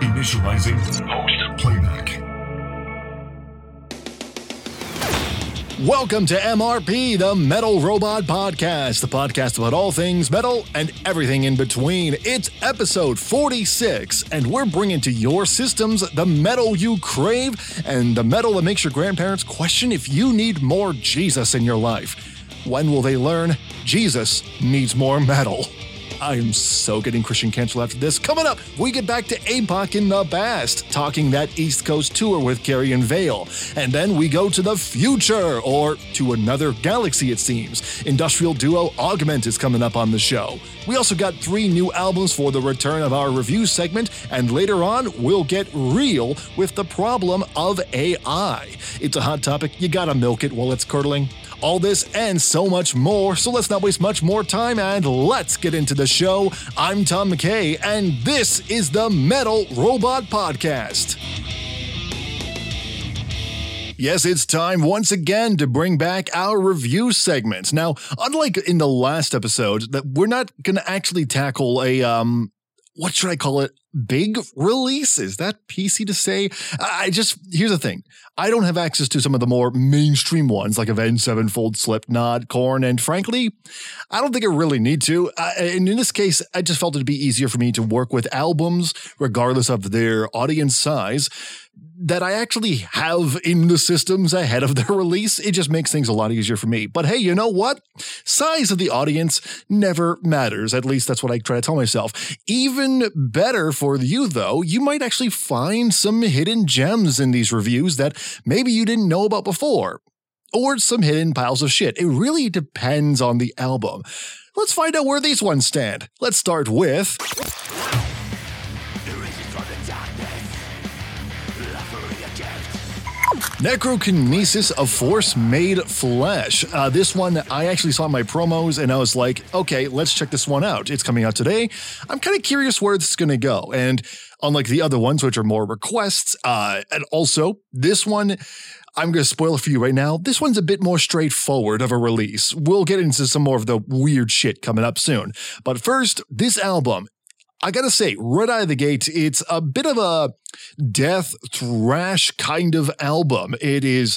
Initializing post playback. Welcome to MRP, the Metal Robot Podcast, the podcast about all things metal and everything in between. It's episode 46, and we're bringing to your systems the metal you crave and the metal that makes your grandparents question if you need more Jesus in your life. When will they learn Jesus needs more metal? I'm so getting Christian cancel after this. Coming up, we get back to Aepoch in the past, talking that East Coast tour with Carrion Vael. And then we go to the future, or to another galaxy, it seems. Industrial duo Avgmnt is coming up on the show. We also got three new albums for the return of our review segment, and later on, we'll get real with the problem of AI. It's a hot topic, you gotta milk it while it's curdling. All this and so much more, so let's not waste much more time and let's get into the show. I'm Tom McKay, and this is the Metal Robot Podcast. Yes, it's time once again to bring back our review segments. Now, unlike in the last episode, that we're not going to actually tackle a um what should I call it? Big release? Is that PC to say? I just, here's the thing. I don't have access to some of the more mainstream ones like Avenged Sevenfold, Slipknot, Korn, and frankly, I don't think I really need to. Uh, and in this case, I just felt it'd be easier for me to work with albums, regardless of their audience size, that I actually have in the systems ahead of their release. It just makes things a lot easier for me. But hey, you know what? Size of the audience never matters. At least that's what I try to tell myself. Even better for you, though, you might actually find some hidden gems in these reviews that maybe you didn't know about before. Or some hidden piles of shit. It really depends on the album. Let's find out where these ones stand. Let's start with. Necrokinesis of Force Made Flesh. Uh, this one, I actually saw in my promos and I was like, okay, let's check this one out. It's coming out today. I'm kind of curious where this is going to go. And unlike the other ones, which are more requests, uh, and also this one, I'm going to spoil it for you right now. This one's a bit more straightforward of a release. We'll get into some more of the weird shit coming up soon. But first, this album I gotta say, right out of the gate, it's a bit of a death thrash kind of album. It is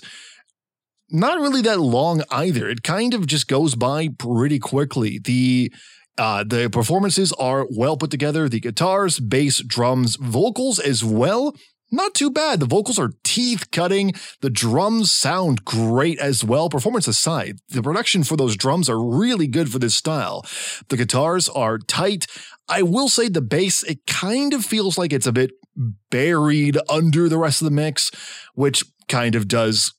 not really that long either. It kind of just goes by pretty quickly. The uh, the performances are well put together. The guitars, bass, drums, vocals as well. Not too bad. The vocals are teeth cutting. The drums sound great as well. Performance aside, the production for those drums are really good for this style. The guitars are tight. I will say the bass, it kind of feels like it's a bit buried under the rest of the mix, which kind of does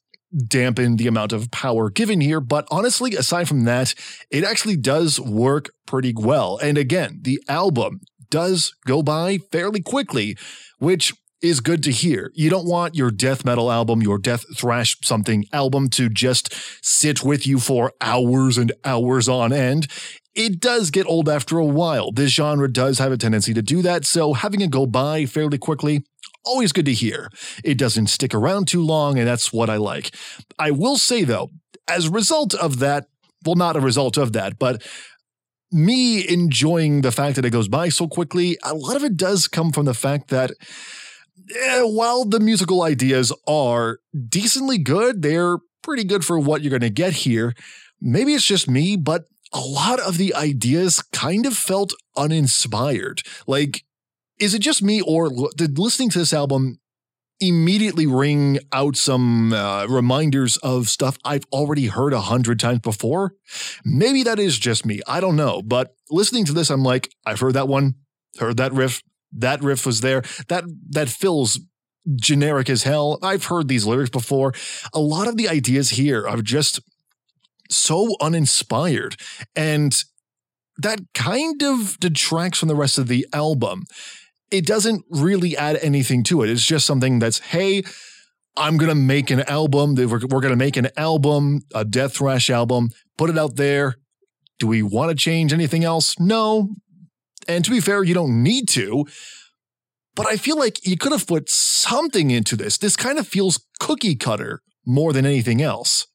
dampen the amount of power given here. But honestly, aside from that, it actually does work pretty well. And again, the album does go by fairly quickly, which is good to hear. You don't want your death metal album, your death thrash something album to just sit with you for hours and hours on end it does get old after a while. This genre does have a tendency to do that, so having it go by fairly quickly, always good to hear. It doesn't stick around too long, and that's what I like. I will say, though, as a result of that, well, not a result of that, but me enjoying the fact that it goes by so quickly, a lot of it does come from the fact that eh, while the musical ideas are decently good, they're pretty good for what you're going to get here. Maybe it's just me, but a lot of the ideas kind of felt uninspired. Like, is it just me, or did listening to this album immediately ring out some uh, reminders of stuff I've already heard a hundred times before? Maybe that is just me. I don't know. But listening to this, I'm like, I've heard that one, heard that riff. That riff was there. That that feels generic as hell. I've heard these lyrics before. A lot of the ideas here are just so uninspired. And that kind of detracts from the rest of the album. It doesn't really add anything to it. It's just something that's, hey, I'm going to make an album. We're, going to make an album, a death thrash album, put it out there. Do we want to change anything else? No. And to be fair, you don't need to. But I feel like you could have put something into this. This kind of feels cookie cutter more than anything else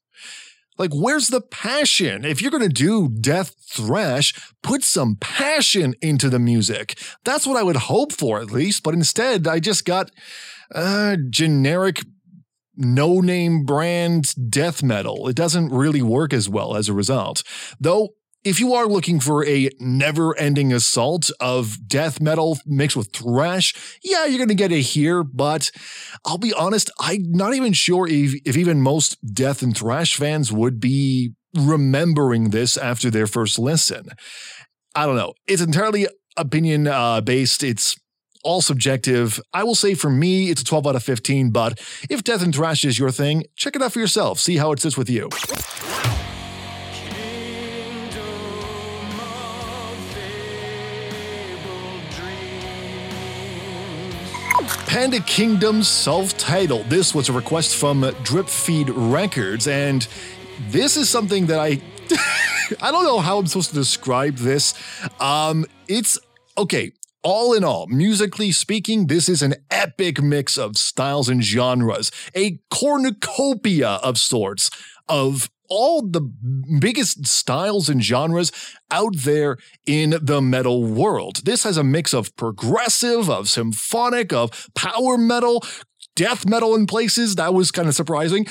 Like, where's the passion? If you're going to do death thrash, put some passion into the music. That's what I would hope for, at least. But instead, I just got uh, generic, no name brand death metal. It doesn't really work as well as a result. Though, if you are looking for a never ending assault of death metal mixed with thrash, yeah, you're going to get it here. But I'll be honest, I'm not even sure if, if even most death and thrash fans would be remembering this after their first listen. I don't know. It's entirely opinion uh, based. It's all subjective. I will say for me, it's a 12 out of 15, but if Death and Thrash is your thing, check it out for yourself. See how it sits with you. Panda Kingdom self titled. This was a request from Drip Feed Records, and this is something that I. I don't know how I'm supposed to describe this. Um, it's okay. All in all, musically speaking, this is an epic mix of styles and genres, a cornucopia of sorts of all the biggest styles and genres out there in the metal world. This has a mix of progressive, of symphonic, of power metal, death metal in places. That was kind of surprising.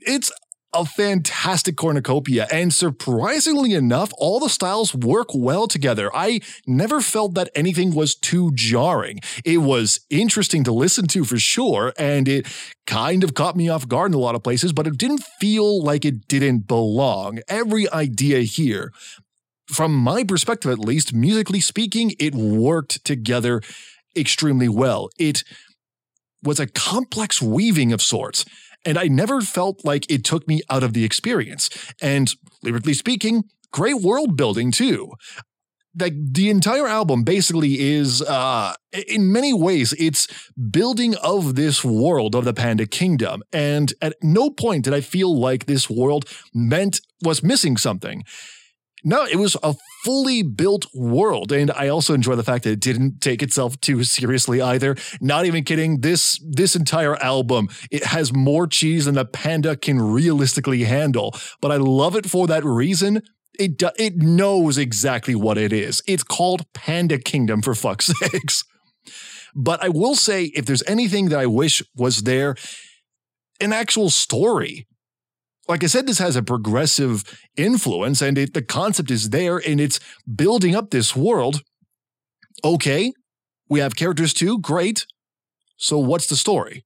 It's a fantastic cornucopia, and surprisingly enough, all the styles work well together. I never felt that anything was too jarring. It was interesting to listen to for sure, and it kind of caught me off guard in a lot of places, but it didn't feel like it didn't belong. Every idea here, from my perspective at least, musically speaking, it worked together extremely well. It was a complex weaving of sorts and I never felt like it took me out of the experience. And lyrically speaking, great world building too. Like the entire album basically is, uh, in many ways, it's building of this world of the Panda Kingdom. And at no point did I feel like this world meant was missing something. No, it was a fully built world. And I also enjoy the fact that it didn't take itself too seriously either. Not even kidding. This this entire album, it has more cheese than the panda can realistically handle. But I love it for that reason. It do, it knows exactly what it is. It's called Panda Kingdom for fuck's sakes. But I will say, if there's anything that I wish was there, an actual story like I said, this has a progressive influence and it, the concept is there and it's building up this world. Okay, we have characters too. Great. So what's the story?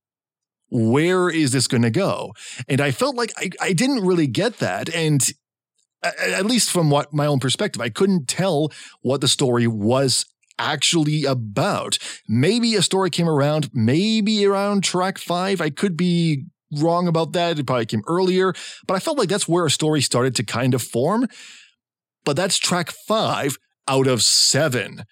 Where is this going to go? And I felt like I, I didn't really get that. And at least from what my own perspective, I couldn't tell what the story was actually about. Maybe a story came around, maybe around track five. I could be wrong about that. It probably came earlier, but I felt like that's where a story started to kind of form. But that's track five out of seven.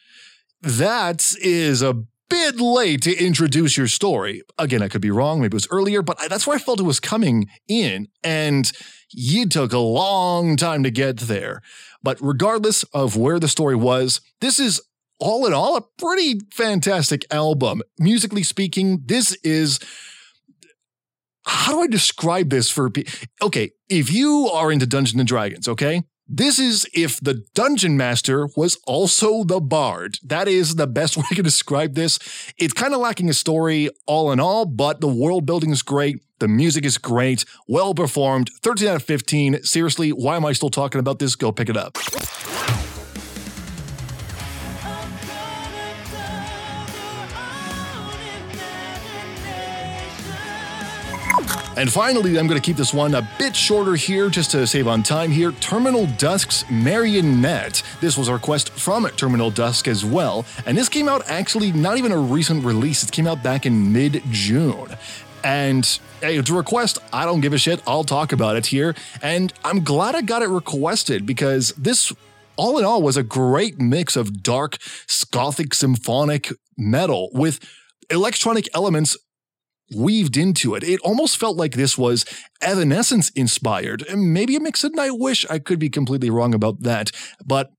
That is a bit late to introduce your story. Again, I could be wrong. Maybe it was earlier, but that's where I felt it was coming in. And you took a long time to get there. But regardless of where the story was, this is all in all a pretty fantastic album. Musically speaking, this is how do I describe this for people? Okay, if you are into Dungeons and Dragons, okay, this is if the dungeon master was also the bard. That is the best way to describe this. It's kind of lacking a story all in all, but the world building is great. The music is great, well performed. 13 out of 15. Seriously, why am I still talking about this? Go pick it up. And finally, I'm going to keep this one a bit shorter here just to save on time here. Terminal Dusk's Marionette. This was a request from Terminal Dusk as well. And this came out actually not even a recent release, it came out back in mid June. And hey, it's a request. I don't give a shit. I'll talk about it here. And I'm glad I got it requested because this all in all was a great mix of dark, gothic symphonic metal with electronic elements weaved into it. It almost felt like this was Evanescence inspired. Maybe a mix and I wish I could be completely wrong about that. But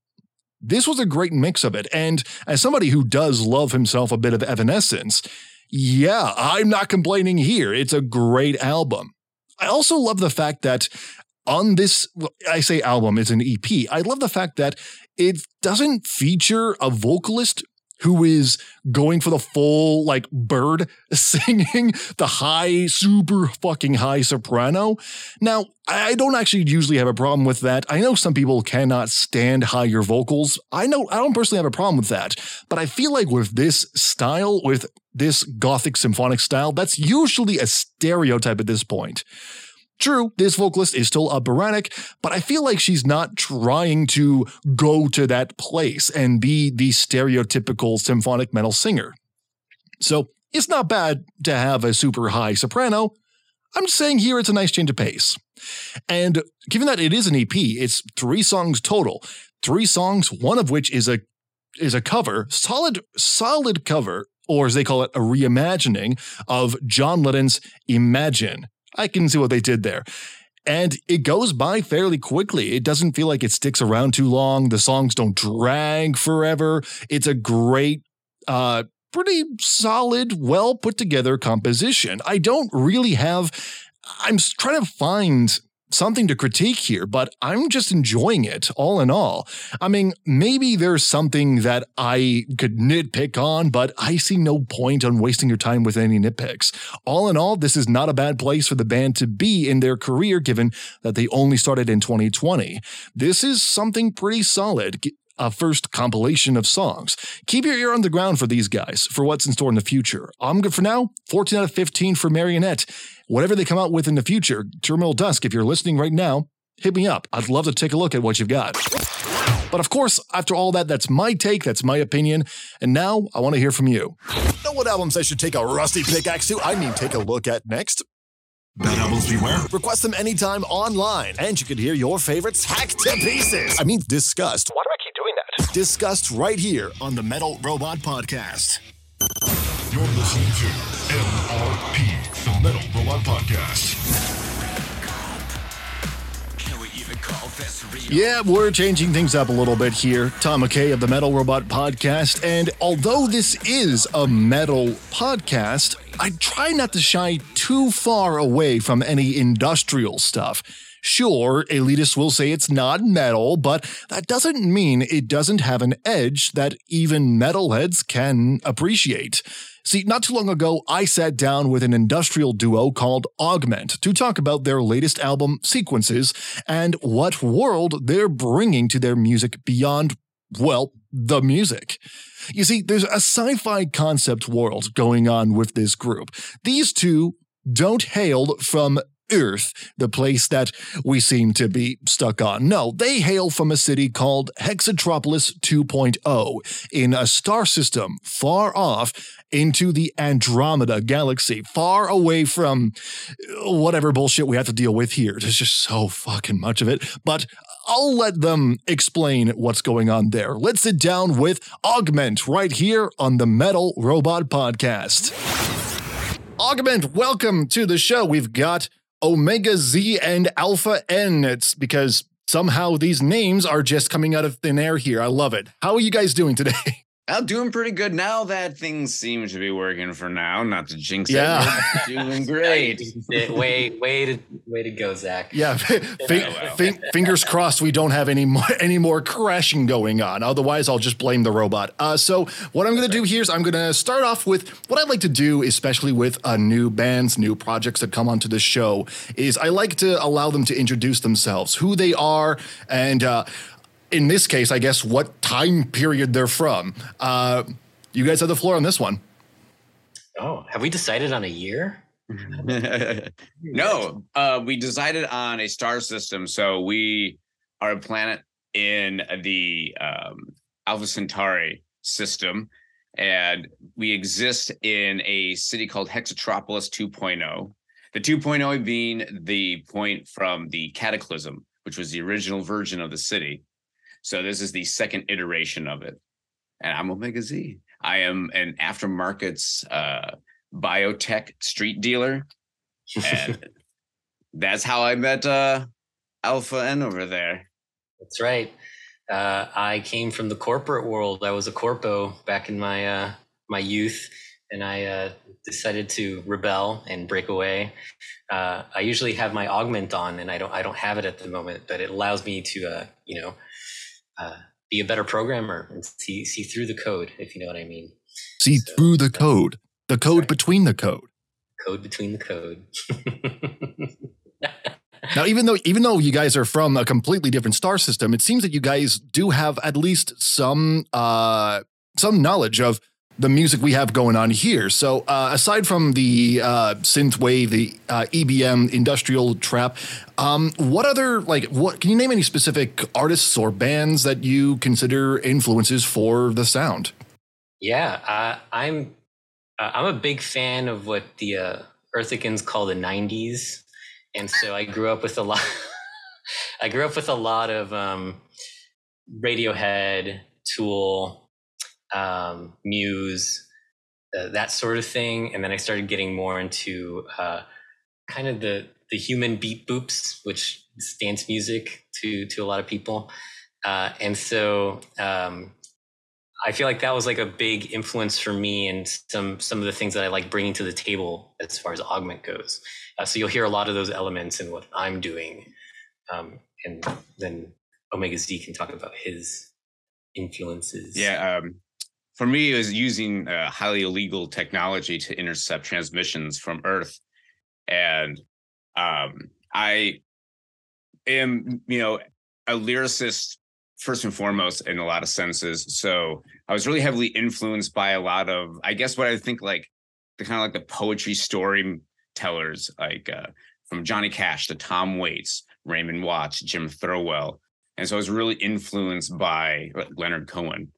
this was a great mix of it. And as somebody who does love himself a bit of Evanescence, yeah, I'm not complaining here. It's a great album. I also love the fact that on this, I say album, it's an EP. I love the fact that it doesn't feature a vocalist who is going for the full like bird singing the high, super fucking high soprano. Now, I don't actually usually have a problem with that. I know some people cannot stand higher vocals. I know I don't personally have a problem with that, but I feel like with this style, with this gothic symphonic style, that's usually a stereotype at this point. True, this vocalist is still operatic, but I feel like she's not trying to go to that place and be the stereotypical symphonic metal singer. So it's not bad to have a super high soprano. I'm just saying here it's a nice change of pace. And given that it is an EP, it's three songs total. Three songs, one of which is a is a cover, solid, solid cover, or as they call it, a reimagining of John Lennon's Imagine. I can see what they did there. And it goes by fairly quickly. It doesn't feel like it sticks around too long. The songs don't drag forever. It's a great, uh, pretty solid, well put together composition. I don't really have, I'm trying to find something to critique here, but I'm just enjoying it all in all. I mean, maybe there's something that I could nitpick on, but I see no point on wasting your time with any nitpicks. All in all, this is not a bad place for the band to be in their career, given that they only started in 2020. This is something pretty solid a first compilation of songs. Keep your ear on the ground for these guys for what's in store in the future. I'm good for now. 14 out of 15 for Marionette whatever they come out with in the future, Terminal Dusk, if you're listening right now, hit me up. I'd love to take a look at what you've got. But of course, after all that, that's my take, that's my opinion, and now I want to hear from you. Know what albums I should take a rusty pickaxe to? I mean, take a look at next. Bad albums beware. Request them anytime online, and you can hear your favorites hacked to pieces. I mean, discussed. Why Discussed right here on the Metal Robot Podcast. You're listening to MRP, the Metal Robot Podcast. Yeah, we're changing things up a little bit here. Tom McKay of the Metal Robot Podcast. And although this is a metal podcast, I try not to shy too far away from any industrial stuff. Sure, elitists will say it's not metal, but that doesn't mean it doesn't have an edge that even metalheads can appreciate. See, not too long ago, I sat down with an industrial duo called Avgmnt to talk about their latest album, Sequences, and what world they're bringing to their music beyond, well, the music. You see, there's a sci fi concept world going on with this group. These two don't hail from Earth, the place that we seem to be stuck on. No, they hail from a city called Hexatropolis 2.0 in a star system far off into the Andromeda galaxy, far away from uh, whatever bullshit we have to deal with here. There's just so fucking much of it. But I'll let them explain what's going on there. Let's sit down with Avgmnt right here on the Metal Robot Podcast. Avgmnt, welcome to the show. We've got Omega Z and Alpha N. It's because somehow these names are just coming out of thin air here. I love it. How are you guys doing today? I'm doing pretty good now that things seem to be working for now. Not to jinx Yeah. it. we're Doing great. way, way to, way to go, Zach. Yeah, fi- well. fi- fingers crossed we don't have any more any more crashing going on. Otherwise, I'll just blame the robot. Uh, so what I'm going to do here is I'm going to start off with what I like to do, especially with uh, new bands, new projects that come onto the show, is I like to allow them to introduce themselves, who they are, and uh, in this case, I guess what time period they're from. Uh, you guys have the floor on this one. Oh, have we decided on a year? no, uh, we decided on a star system. So we are a planet in the um, Alpha Centauri system, and we exist in a city called Hexatropolis 2.0. The 2.0 being the point from the Cataclysm, which was the original version of the city. So this is the second iteration of it. And I'm Omega Z. I am an aftermarkets uh, biotech street dealer. And that's how I met uh, Alpha N over there. That's right. Uh, I came from the corporate world. I was a corpo back in my uh, my youth, and I uh, decided to rebel and break away. Uh, I usually have my augment on, and I don't I don't have it at the moment, but it allows me to uh, you know uh, be a better programmer and see see through the code, if you know what I mean. See So, through the code, the code right. between the code. Code between the code. Now, even though even though you guys are from a completely different star system, it seems that you guys do have at least some uh, some knowledge of the music we have going on here. So, uh, aside from the uh, synth wave, the uh, EBM, industrial trap, um, what other like what can you name any specific artists or bands that you consider influences for the sound? Yeah, uh, I'm uh, I'm a big fan of what the uh, Earthicans call the '90s, and so I grew up with a lot. I grew up with a lot of um, Radiohead, Tool, um, Muse, uh, that sort of thing, and then I started getting more into uh, kind of the the human beat boops, which is dance music to to a lot of people, uh, and so. Um, I feel like that was like a big influence for me and some some of the things that I like bringing to the table as far as Avgmnt goes. Uh, so you'll hear a lot of those elements in what I'm doing, um, and then Omega Z can talk about his influences. Yeah. Um, for me, it was using uh, highly illegal technology to intercept transmissions from Earth, and um, I am, you know, a lyricist first and foremost in a lot of senses. So I was really heavily influenced by a lot of, I guess, what I think like the kind of like the poetry storytellers, like uh, from Johnny Cash to Tom Waits, Raymond Watts, Jim Thirlwell, and so I was really influenced by Leonard Cohen.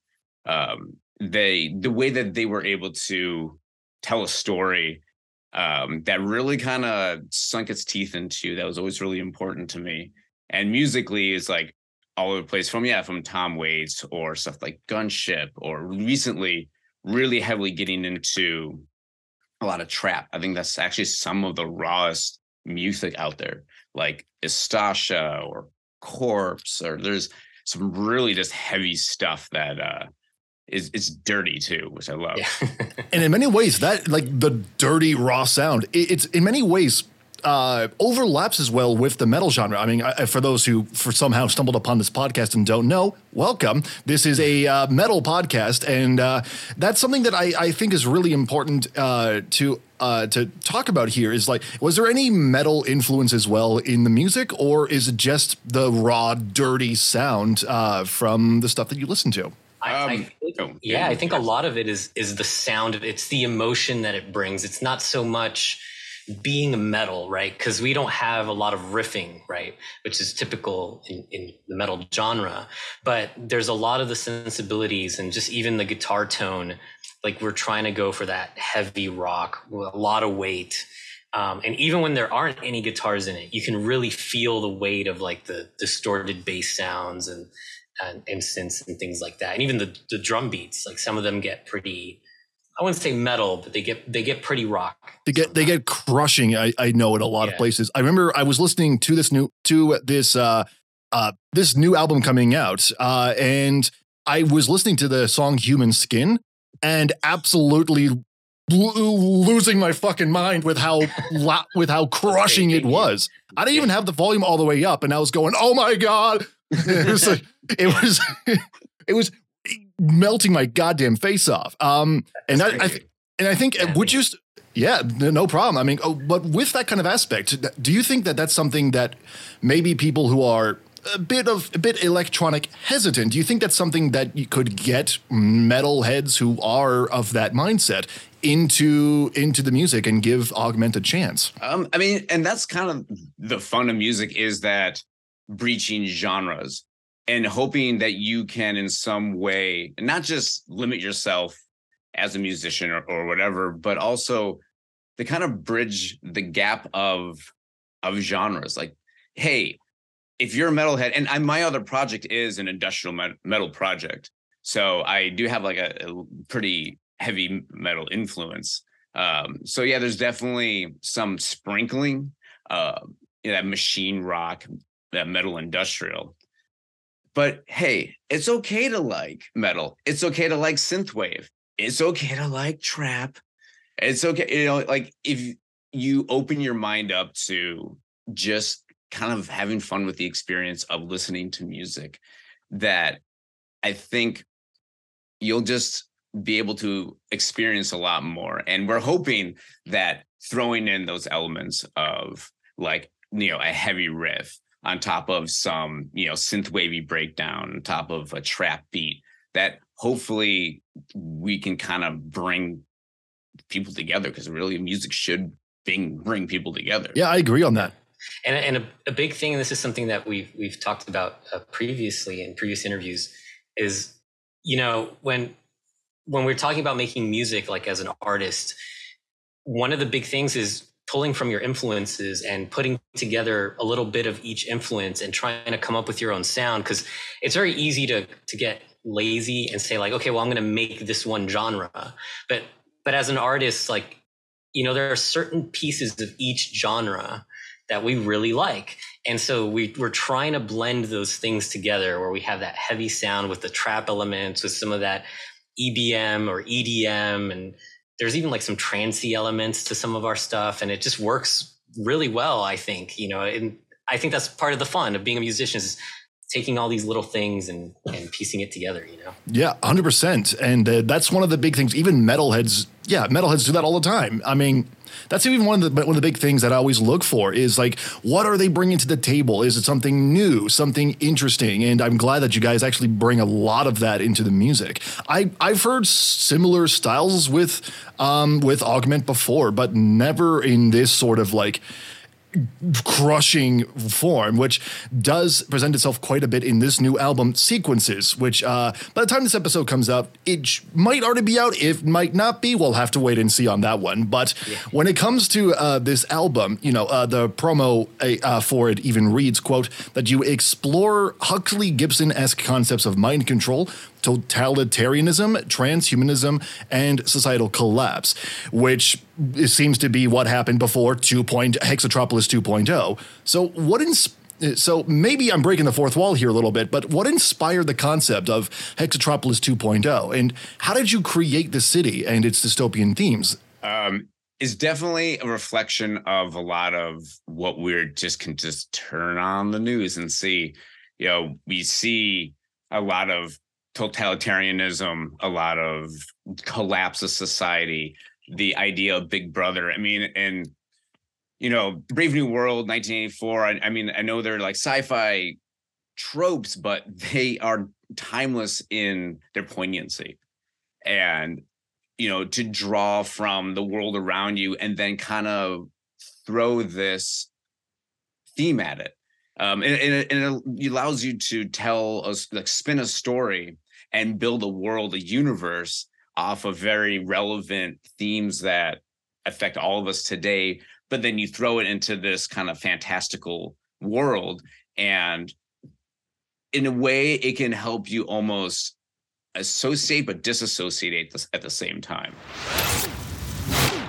Um, they the way that they were able to tell a story um, that really kind of sunk its teeth into that was always really important to me. And musically is like all over the place from yeah from Tom Waits or stuff like Gunship or recently really heavily getting into a lot of trap. I think that's actually some of the rawest music out there, like Estasha or Corpse, or there's some really just heavy stuff that uh is is dirty too, which I love. Yeah. And in many ways, that like the dirty raw sound, it, it's in many ways uh, overlaps as well with the metal genre. I mean, I, for those who for somehow stumbled upon this podcast and don't know, welcome. This is a uh, metal podcast, and uh, that's something that I, I think is really important uh, to uh, to talk about here. Is like, was there any metal influence as well in the music, or is it just the raw, dirty sound uh, from the stuff that you listen to? I, I Um, think, oh, yeah, yeah, I think a lot of it is is the sound. of It's the emotion that it brings. It's not so much being a metal, right? Because we don't have a lot of riffing, right? Which is typical in, in the metal genre. But there's a lot of the sensibilities and just even the guitar tone. Like we're trying to go for that heavy rock with a lot of weight. Um, and even when there aren't any guitars in it, you can really feel the weight of like the distorted bass sounds and and, and and things like that. And even the, the drum beats, like some of them get pretty, I wouldn't say metal, but they get they get pretty rock. They get they get crushing. I, I know in a lot of places. I remember I was listening to this new to this uh uh this new album coming out, uh, and I was listening to the song "Human Skin" and absolutely lo- losing my fucking mind with how la- with how crushing it was. I didn't even have the volume all the way up, and I was going, "Oh my god!" it was like, it was it was melting my goddamn face off. Um, and I, I th- and I think Yeah, would you? St- yeah, no problem. I mean, oh, but with that kind of aspect, do you think that that's something that maybe people who are a bit of a bit electronic hesitant, do you think that's something that you could get metal heads who are of that mindset into into the music and give Avgmnt a chance? Um, I mean, and that's kind of the fun of music is that breaching genres and hoping that you can in some way not just limit yourself as a musician or, or whatever, but also to kind of bridge the gap of of genres. Like, hey, if you're a metalhead, and I, my other project is an industrial metal project, so I do have like a, a pretty heavy metal influence. Um, so yeah, there's definitely some sprinkling, uh, that machine rock, that metal industrial. But hey, it's okay to like metal. It's okay to like synthwave. It's okay to like trap. It's okay. You know, like if you open your mind up to just kind of having fun with the experience of listening to music, that I think you'll just be able to experience a lot more. And we're hoping that throwing in those elements of like, you know, a heavy riff on top of some, you know, synth wavy breakdown, on top of a trap beat, that hopefully we can kind of bring people together because really music should bring bring people together. Yeah, I agree on that. And, and a, a big thing, and this is something that we've we've talked about uh, previously in previous interviews, is you know when when we're talking about making music like as an artist, one of the big things is pulling from your influences and putting together a little bit of each influence and trying to come up with your own sound because it's very easy to to get lazy and say like okay well i'm going to make this one genre. But but as an artist like you know there are certain pieces of each genre that we really like. And so we, we're trying to blend those things together where we have that heavy sound with the trap elements with some of that ebm or edm and there's even like some trancy elements to some of our stuff and it just works really well i think you know and i think that's part of the fun of being a musician is taking all these little things and, and piecing it together, you know? Yeah, 100%. And uh, that's one of the big things. Even metalheads, yeah, metalheads do that all the time. I mean, that's even one of the one of the big things that I always look for is like, what are they bringing to the table? Is it something new, something interesting? And I'm glad that you guys actually bring a lot of that into the music. I I've heard similar styles with um, with Avgmnt before, but never in this sort of like crushing form, which does present itself quite a bit in this new album, Sequences, which uh, by the time this episode comes out, it sh- might already be out. It might not be. We'll have to wait and see on that one. But yeah. when it comes to uh, this album, you know, uh, the promo uh, for it even reads, quote, that you explore Huxley Gibson-esque concepts of mind control totalitarianism, transhumanism, and societal collapse, which seems to be what happened before 2. Hexatropolis 2.0. So what so maybe I'm breaking the fourth wall here a little bit, but what inspired the concept of Hexatropolis 2.0, and how did you create the city and its dystopian themes? Um, is definitely a reflection of a lot of what we're just can just turn on the news and see. You know, we see a lot of totalitarianism, a lot of collapse of society, the idea of Big Brother. I mean, and you know, Brave New World, 1984. I, I mean, I know they're like sci-fi tropes, but they are timeless in their poignancy. And you know, to draw from the world around you and then kind of throw this theme at it. Um, and, and, it, and, it, allows you to tell us like spin a story and build a world, a universe off of very relevant themes that affect all of us today. But then you throw it into this kind of fantastical world. And in a way, it can help you almost associate but disassociate at the same time.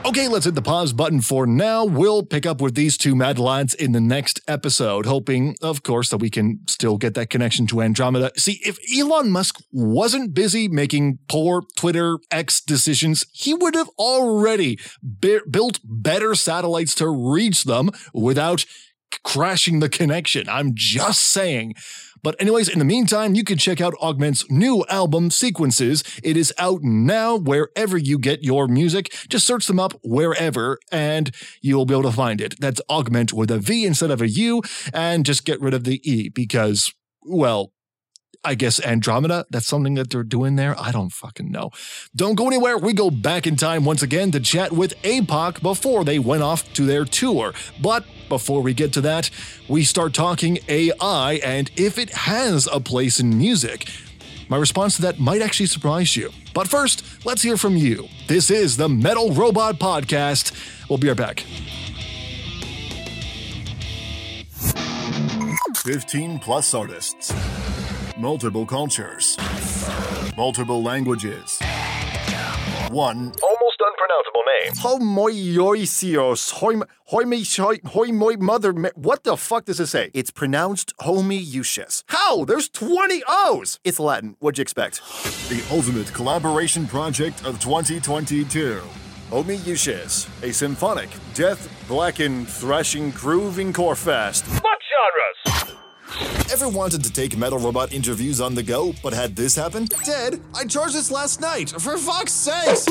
Okay, let's hit the pause button for now. We'll pick up with these two mad lads in the next episode, hoping, of course, that we can still get that connection to Andromeda. See, if Elon Musk wasn't busy making poor Twitter X decisions, he would have already be- built better satellites to reach them without crashing the connection. I'm just saying. But, anyways, in the meantime, you can check out Avgmnt's new album, Sequences. It is out now wherever you get your music. Just search them up wherever and you'll be able to find it. That's Augment with a V instead of a U, and just get rid of the E because, well, I guess Andromeda, that's something that they're doing there. I don't fucking know. Don't go anywhere. We go back in time once again to chat with Aepoch before they went off to their tour. But before we get to that, we start talking AI and if it has a place in music. My response to that might actually surprise you. But first, let's hear from you. This is the Metal Robot Podcast. We'll be right back. 15 plus artists multiple cultures, multiple languages, one almost unpronounceable name. Homoiousios, hoim, hoimi, hoimoi mother. What the fuck does it say? It's pronounced homoiousios. How? There's 20 O's. It's Latin. What'd you expect? The ultimate collaboration project of 2022. Omi Yushes, a symphonic, death, blackened, thrashing, grooving core fast. What genres? Ever wanted to take Metal Robot interviews on the go, but had this happen? Dead? I charged this last night, for fuck's sakes!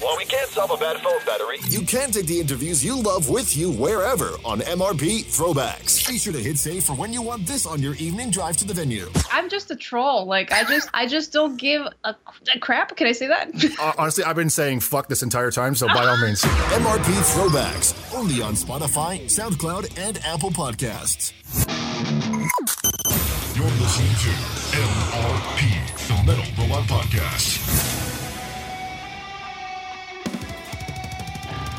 Well, we can't solve a bad phone battery. You can take the interviews you love with you wherever on MRP Throwbacks. Be sure to hit save for when you want this on your evening drive to the venue. I'm just a troll. Like I just I just don't give a, a crap. Can I say that? Uh, honestly, I've been saying fuck this entire time, so by all means. MRP Throwbacks, only on Spotify, SoundCloud, and Apple Podcasts. You're listening to MRP, the Metal Robot Podcast.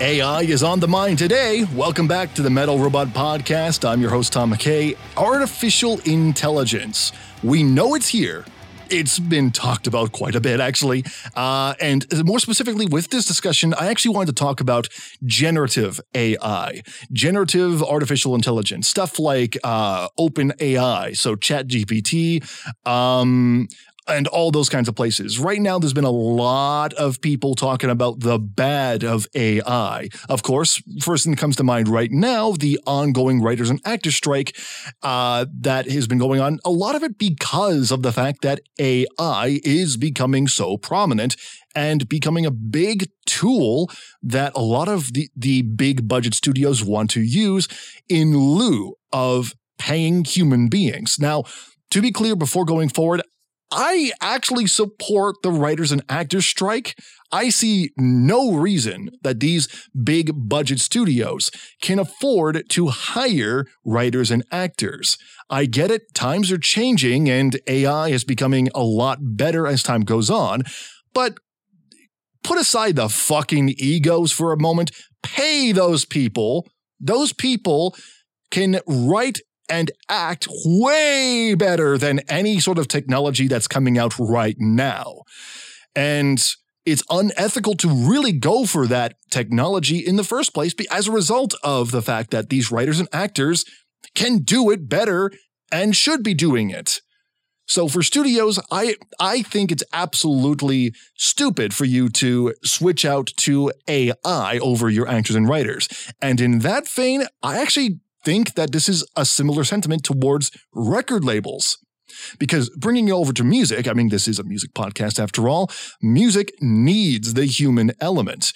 AI is on the mind today. Welcome back to the Metal Robot Podcast. I'm your host, Tom McKay. Artificial intelligence. We know it's here. It's been talked about quite a bit, actually. Uh, and more specifically, with this discussion, I actually wanted to talk about generative AI, generative artificial intelligence, stuff like uh, OpenAI, so ChatGPT, um, and all those kinds of places. Right now, there's been a lot of people talking about the bad of AI. Of course, first thing that comes to mind right now, the ongoing writers and actors strike uh, that has been going on. A lot of it because of the fact that AI is becoming so prominent and becoming a big tool that a lot of the, the big budget studios want to use in lieu of paying human beings. Now, to be clear, before going forward, I actually support the writers and actors strike. I see no reason that these big budget studios can afford to hire writers and actors. I get it, times are changing and AI is becoming a lot better as time goes on, but put aside the fucking egos for a moment, pay those people. Those people can write and act way better than any sort of technology that's coming out right now. And it's unethical to really go for that technology in the first place as a result of the fact that these writers and actors can do it better and should be doing it. So for studios, I I think it's absolutely stupid for you to switch out to AI over your actors and writers. And in that vein, I actually think that this is a similar sentiment towards record labels. Because bringing it over to music, I mean, this is a music podcast after all, music needs the human element.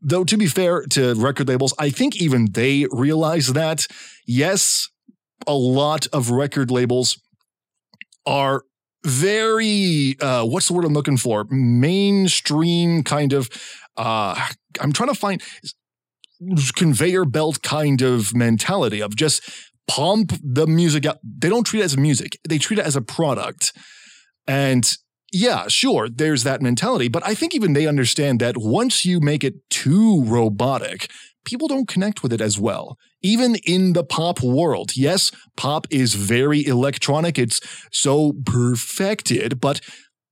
Though, to be fair to record labels, I think even they realize that, yes, a lot of record labels are very, uh, what's the word I'm looking for? Mainstream kind of, uh, I'm trying to find conveyor belt kind of mentality of just pump the music out. They don't treat it as music, they treat it as a product. And yeah, sure, there's that mentality, but I think even they understand that once you make it too robotic, people don't connect with it as well. Even in the pop world, yes, pop is very electronic, it's so perfected, but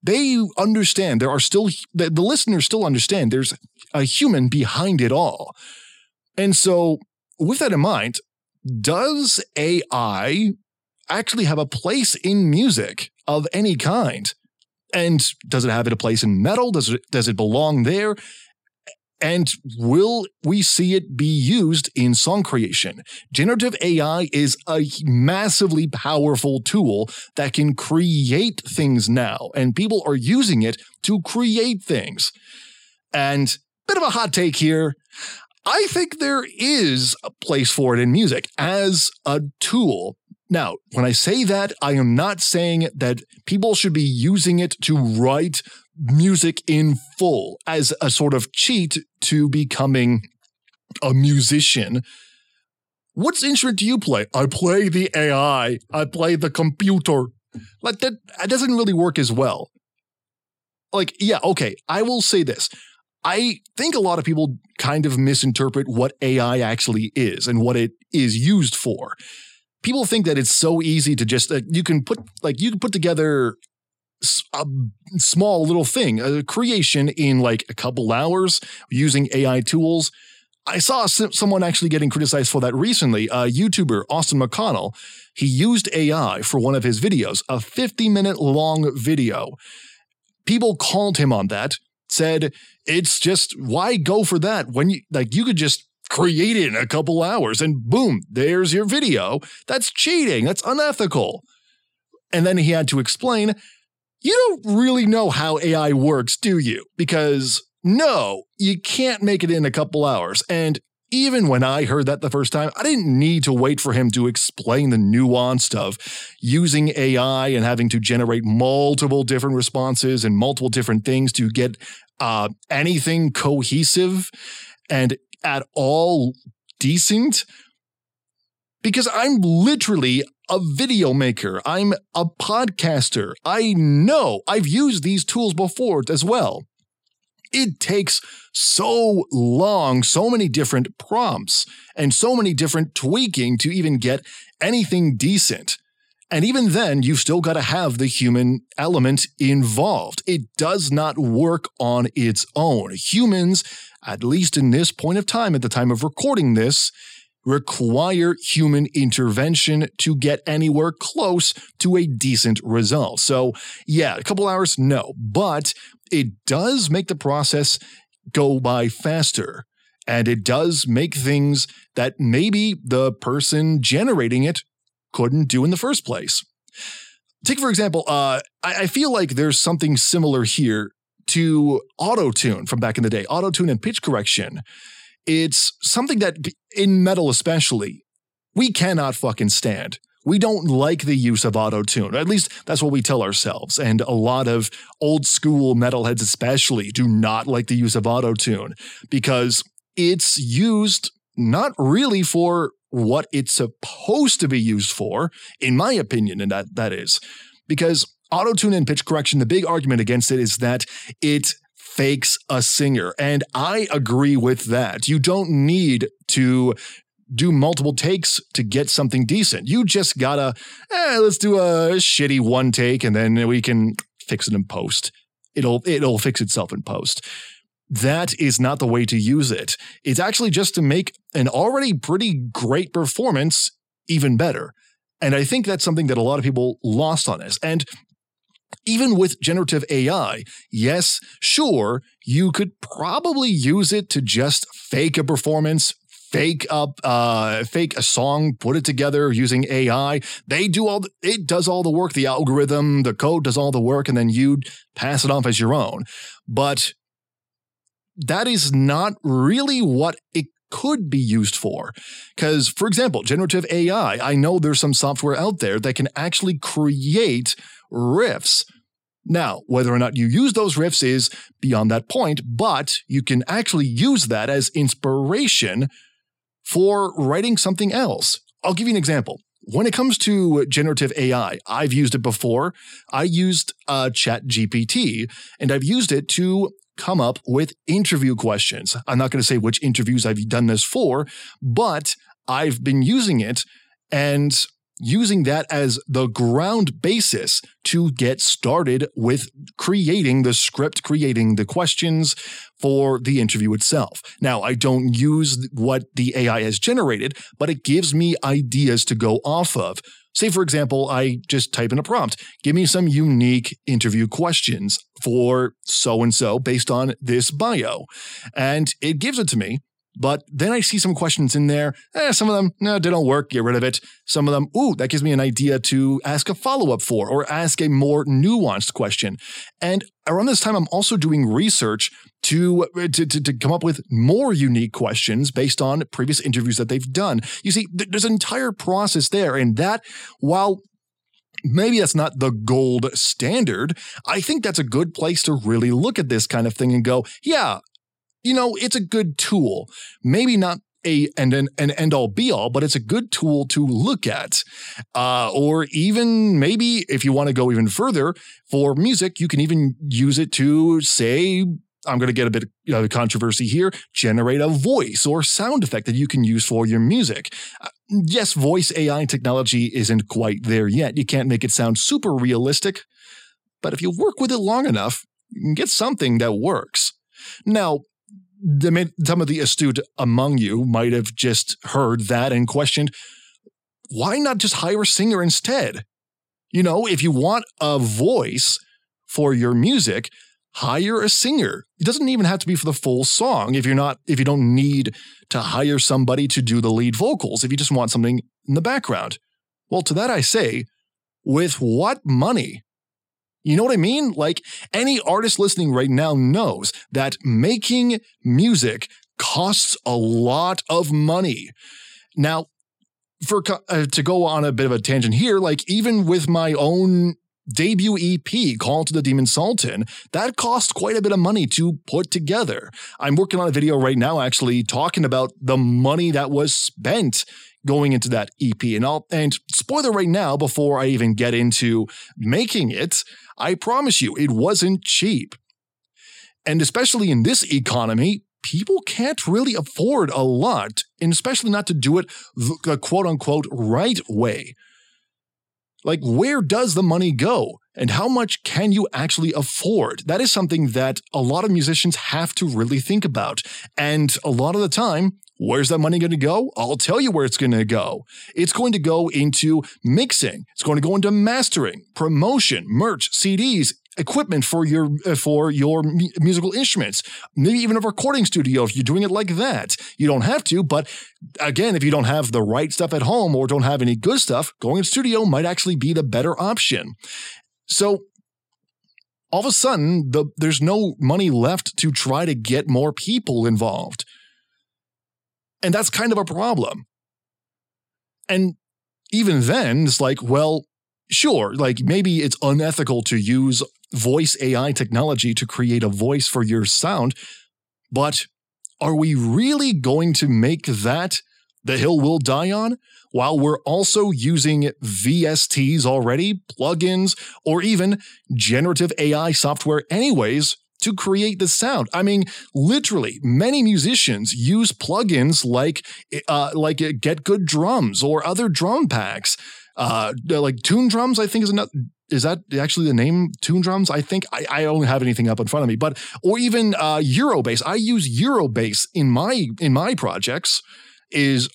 they understand there are still, the listeners still understand there's a human behind it all. And so, with that in mind, does AI actually have a place in music of any kind? And does it have a place in metal? Does it does it belong there? And will we see it be used in song creation? Generative AI is a massively powerful tool that can create things now, and people are using it to create things. And bit of a hot take here. I think there is a place for it in music as a tool. Now, when I say that, I am not saying that people should be using it to write music in full as a sort of cheat to becoming a musician. What instrument do you play? I play the AI. I play the computer. Like that, that doesn't really work as well. Like, yeah, okay, I will say this. I think a lot of people kind of misinterpret what AI actually is and what it is used for. People think that it's so easy to just uh, you can put like you can put together a small little thing, a creation in like a couple hours using AI tools. I saw someone actually getting criticized for that recently. A YouTuber, Austin McConnell, he used AI for one of his videos, a 50 minute long video. People called him on that said it's just why go for that when you like you could just create it in a couple hours and boom, there's your video. That's cheating. That's unethical. And then he had to explain, you don't really know how AI works, do you? Because no, you can't make it in a couple hours. And even when I heard that the first time, I didn't need to wait for him to explain the nuance of using AI and having to generate multiple different responses and multiple different things to get uh, anything cohesive and at all decent. Because I'm literally a video maker. I'm a podcaster. I know I've used these tools before as well. It takes so long, so many different prompts, and so many different tweaking to even get anything decent. And even then, you've still got to have the human element involved. It does not work on its own. Humans, at least in this point of time, at the time of recording this, require human intervention to get anywhere close to a decent result. So, yeah, a couple hours, no, but it does make the process go by faster. And it does make things that maybe the person generating it couldn't do in the first place. Take, for example, uh, I, I feel like there's something similar here to auto tune from back in the day, auto tune and pitch correction. It's something that, in metal especially, we cannot fucking stand. We don't like the use of auto tune. At least that's what we tell ourselves. And a lot of old school metalheads, especially, do not like the use of auto tune because it's used not really for what it's supposed to be used for, in my opinion, and that that is because auto tune and pitch correction. The big argument against it is that it fakes a singer, and I agree with that. You don't need to do multiple takes to get something decent. You just gotta, eh, let's do a shitty one take, and then we can fix it in post. It'll it'll fix itself in post that is not the way to use it. It's actually just to make an already pretty great performance even better. And I think that's something that a lot of people lost on this. And even with generative AI, yes, sure, you could probably use it to just fake a performance, fake up uh fake a song put it together using ai they do all the, it does all the work the algorithm the code does all the work and then you pass it off as your own but that is not really what it could be used for. Because, for example, generative AI, I know there's some software out there that can actually create riffs. Now, whether or not you use those riffs is beyond that point, but you can actually use that as inspiration for writing something else. I'll give you an example. When it comes to generative AI, I've used it before. I used uh, Chat GPT, and I've used it to come up with interview questions. I'm not going to say which interviews I've done this for, but I've been using it and using that as the ground basis to get started with creating the script, creating the questions for the interview itself. Now, I don't use what the AI has generated, but it gives me ideas to go off of. Say, for example, I just type in a prompt, give me some unique interview questions for so and so based on this bio. And it gives it to me. But then I see some questions in there. Eh, some of them, no, they don't work. Get rid of it. Some of them, ooh, that gives me an idea to ask a follow up for or ask a more nuanced question. And around this time, I'm also doing research to, to, to, come up with more unique questions based on previous interviews that they've done. You see, th- there's an entire process there. And that, while maybe that's not the gold standard. I think that's a good place to really look at this kind of thing and go, yeah, you know, it's a good tool. Maybe not a and an, an end all be all, but it's a good tool to look at. Uh, or even maybe if you want to go even further for music, you can even use it to say, I'm going to get a bit of controversy here, generate a voice or sound effect that you can use for your music. Uh, yes, voice AI technology isn't quite there yet. You can't make it sound super realistic, but if you work with it long enough, you can get something that works. Now, some of the astute among you might have just heard that and questioned, why not just hire a singer instead? You know, if you want a voice for your music, hire a singer. It doesn't even have to be for the full song if you're not if you don't need to hire somebody to do the lead vocals if you just want something in the background. Well, to that I say, with what money? You know what I mean? Like any artist listening right now knows that making music costs a lot of money. Now, for uh, to go on a bit of a tangent here, like even with my own debut EP, Call to the Demon Sultan, that cost quite a bit of money to put together. I'm working on a video right now actually talking about the money that was spent going into that EP. And I'll and spoiler right now before I even get into making it, I promise you it wasn't cheap. And especially in this economy, people can't really afford a lot, and especially not to do it the quote unquote right way. Like, where does the money go? And how much can you actually afford? That is something that a lot of musicians have to really think about. And a lot of the time, Where's that money going to go? I'll tell you where it's going to go. It's going to go into mixing. It's going to go into mastering, promotion, merch, CDs, equipment for your uh, for your musical instruments maybe even a recording studio if you're doing it like that you don't have to but again if you don't have the right stuff at home or don't have any good stuff going to studio might actually be the better option so all of a sudden the, there's no money left to try to get more people involved and that's kind of a problem and even then it's like well sure, like maybe it's unethical to use voice AI technology to create a voice for your sound, but are we really going to make that the hill we'll die on while we're also using VSTs already, plugins, or even generative AI software, anyways? To create the sound, I mean, literally, many musicians use plugins like, uh, like Get Good Drums or other drum packs uh, like Tune Drums, I think is another. Is that actually the name Tune Drums? I think I, I don't have anything up in front of me, but or even uh, Eurobase. I use Eurobase in my in my projects. Is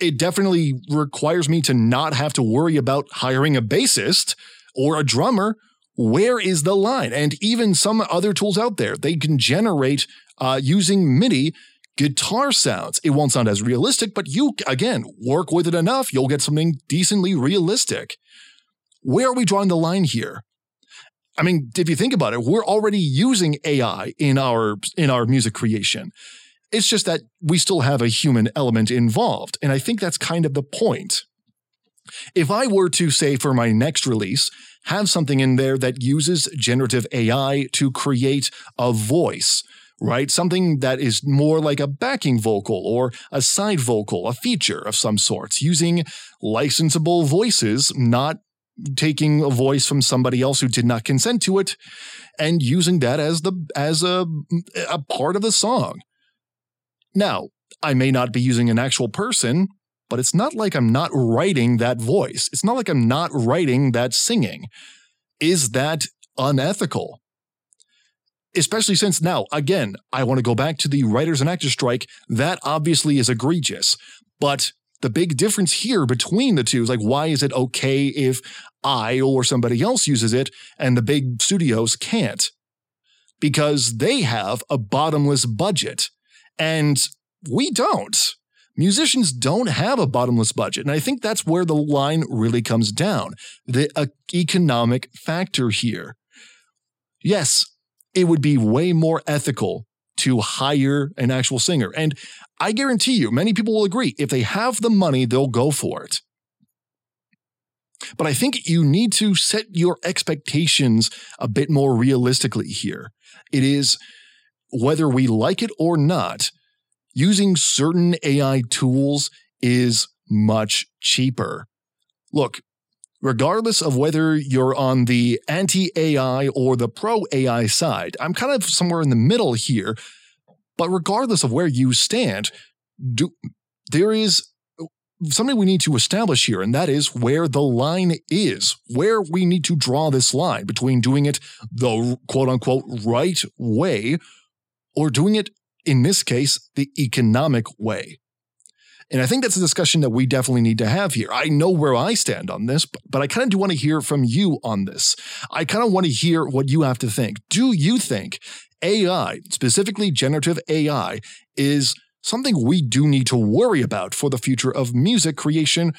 it definitely requires me to not have to worry about hiring a bassist or a drummer. Where is the line? And even some other tools out there, they can generate uh, using MIDI guitar sounds. It won't sound as realistic, but you, again, work with it enough, you'll get something decently realistic. Where are we drawing the line here? I mean, if you think about it, we're already using AI in our in our music creation. It's just that we still have a human element involved, and I think that's kind of the point. If I were to say for my next release, have something in there that uses generative AI to create a voice right? Something that is more like a backing vocal or a side vocal, a feature of some sorts, using licensable voices, not taking a voice from somebody else who did not consent to it and using that as the as a a part of the song. Now, I may not be using an actual person, but it's not like I'm not writing that voice. It's not like I'm not writing that singing. Is that unethical? especially since now, again, I want to go back to the writers and actors strike. That obviously is egregious. But the big difference here between the two is like, why is it okay if I or somebody else uses it and the big studios can't? Because they have a bottomless budget and we don't. Musicians don't have a bottomless budget. And I think that's where the line really comes down the uh, economic factor here. Yes, it would be way more ethical to hire an actual singer. And I guarantee you, many people will agree if they have the money, they'll go for it. But I think you need to set your expectations a bit more realistically here. It is whether we like it or not, using certain AI tools is much cheaper. Look, regardless of whether you're on the anti AI or the pro AI side. I'm kind of somewhere in the middle here, but regardless of where you stand, do, there is something we need to establish here, and that is where the line is, where we need to draw this line between doing it the quote unquote right way or doing it, in this case, the economic way. And I think that's a discussion that we definitely need to have here. I know where I stand on this, but, but I kind of do want to hear from you on this. I kind of want to hear what you have to think. Do you think AI, specifically generative AI, is something we do need to worry about for the future of music creation?